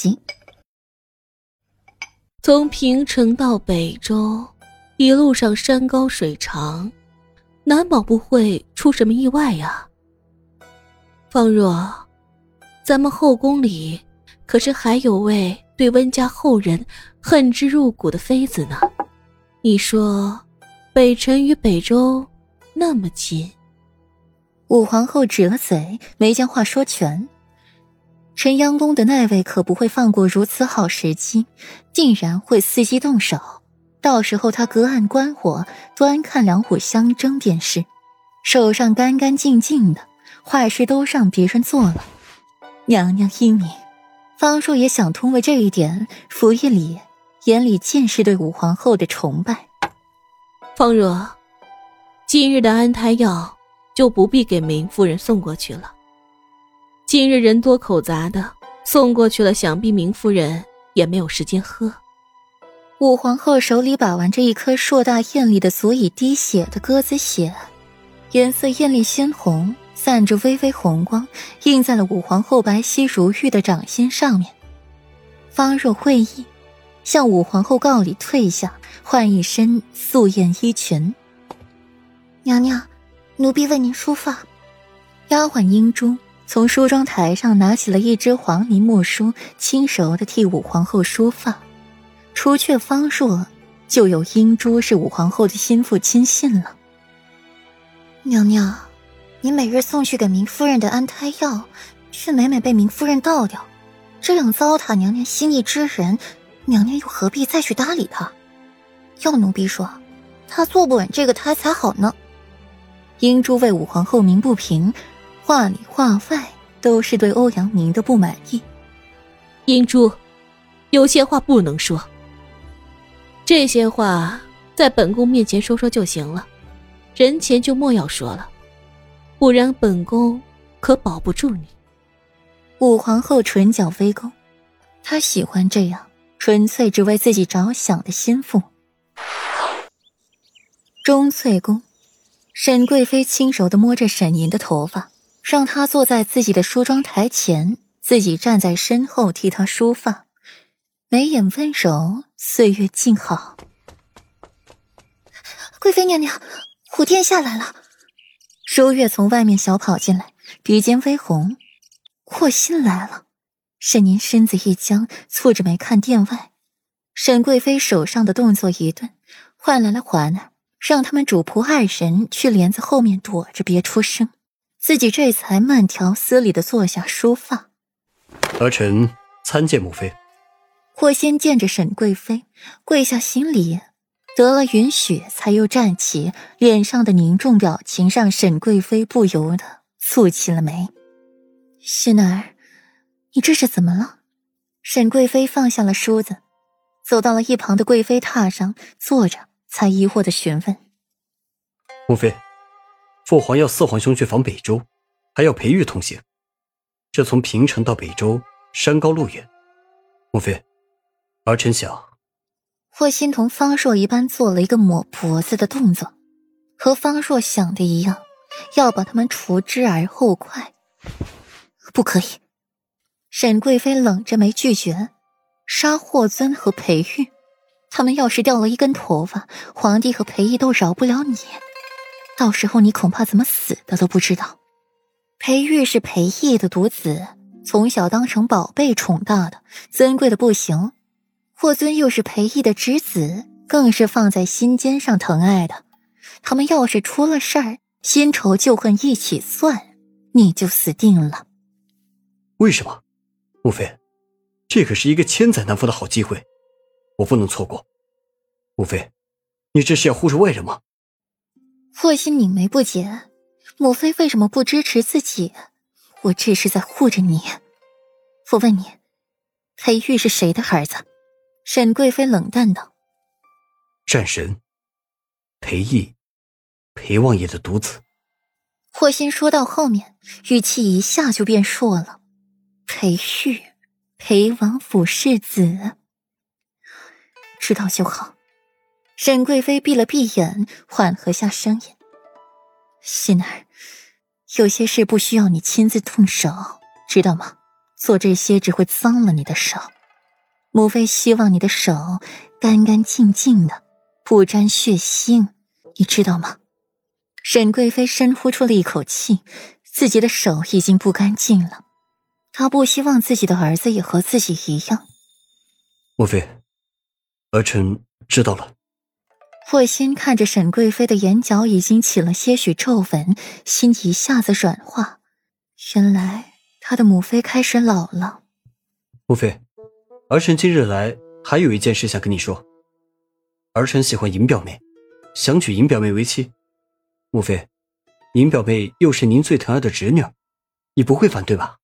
集。从平城到北周，一路上山高水长，难保不会出什么意外呀。方若，咱们后宫里可是还有位对温家后人恨之入骨的妃子呢。你说，北辰与北周那么近，武皇后指了嘴，没将话说全。陈阳宫的那位可不会放过如此好时机，定然会伺机动手。到时候他隔岸观火，端看两虎相争便是，手上干干净净的，坏事都让别人做了。娘娘英明，方若也想通了这一点，府尹里眼里尽是对武皇后的崇拜。方若，今日的安胎药就不必给明夫人送过去了。今日人多口杂的，送过去了，想必明夫人也没有时间喝。武皇后手里把玩着一颗硕大艳丽的、足以滴血的鸽子血，颜色艳丽鲜红，散着微微红光，映在了武皇后白皙如玉的掌心上面。方若会意，向武皇后告礼，退下，换一身素艳衣裙。娘娘，奴婢为您梳发。丫鬟英珠。从梳妆台上拿起了一支黄泥木梳，轻柔的替武皇后梳发。除却方若，就有英珠是武皇后的心腹亲信了。娘娘，你每日送去给明夫人的安胎药，却每每被明夫人倒掉，这样糟蹋娘娘心意之人，娘娘又何必再去搭理他？要奴婢说，她坐不稳这个胎才好呢。英珠为武皇后鸣不平。话里话外都是对欧阳明的不满意。英珠，有些话不能说。这些话在本宫面前说说就行了，人前就莫要说了，不然本宫可保不住你。武皇后唇角微勾，她喜欢这样纯粹只为自己着想的心腹。钟翠宫，沈贵妃轻柔的摸着沈吟的头发。让他坐在自己的梳妆台前，自己站在身后替他梳发，眉眼温柔，岁月静好。贵妃娘娘，虎殿下来了。舒月从外面小跑进来，鼻尖微红。霍心来了。沈宁身子一僵，蹙着眉看殿外。沈贵妃手上的动作一顿，换来了华儿，让他们主仆二人去帘子后面躲着，别出声。自己这才慢条斯理的坐下梳发。儿臣参见母妃。霍先见着沈贵妃，跪下行礼，得了允许，才又站起，脸上的凝重表情让沈贵妃不由得蹙起了眉。心儿，你这是怎么了？沈贵妃放下了梳子，走到了一旁的贵妃榻上坐着，才疑惑的询问：母妃。父皇要四皇兄去访北周，还要裴玉同行。这从平城到北周，山高路远。母妃，儿臣想。霍心同方若一般做了一个抹脖子的动作，和方若想的一样，要把他们除之而后快。不可以！沈贵妃冷着眉拒绝。杀霍尊和裴玉，他们要是掉了一根头发，皇帝和裴义都饶不了你。到时候你恐怕怎么死的都不知道。裴玉是裴义的独子，从小当成宝贝宠大的，尊贵的不行。霍尊又是裴义的侄子，更是放在心尖上疼爱的。他们要是出了事儿，新仇旧恨一起算，你就死定了。为什么，母妃？这可是一个千载难逢的好机会，我不能错过。母妃，你这是要护着外人吗？霍心拧眉不解，母妃为什么不支持自己？我这是在护着你。我问你，裴玉是谁的儿子？沈贵妃冷淡道：“战神，裴毅，裴王爷的独子。”霍心说到后面，语气一下就变硕了：“裴玉，裴王府世子。知道就好。”沈贵妃闭了闭眼，缓和下声音：“心儿，有些事不需要你亲自动手，知道吗？做这些只会脏了你的手。母妃希望你的手干干净净的，不沾血腥，你知道吗？沈贵妃深呼出了一口气，自己的手已经不干净了，她不希望自己的儿子也和自己一样。母妃，儿臣知道了。霍心看着沈贵妃的眼角已经起了些许皱纹，心一下子软化。原来他的母妃开始老了。母妃。儿臣今日来，还有一件事想跟你说。儿臣喜欢银表妹，想娶银表妹为妻。母妃，银表妹又是您最疼爱的侄女，你不会反对吧？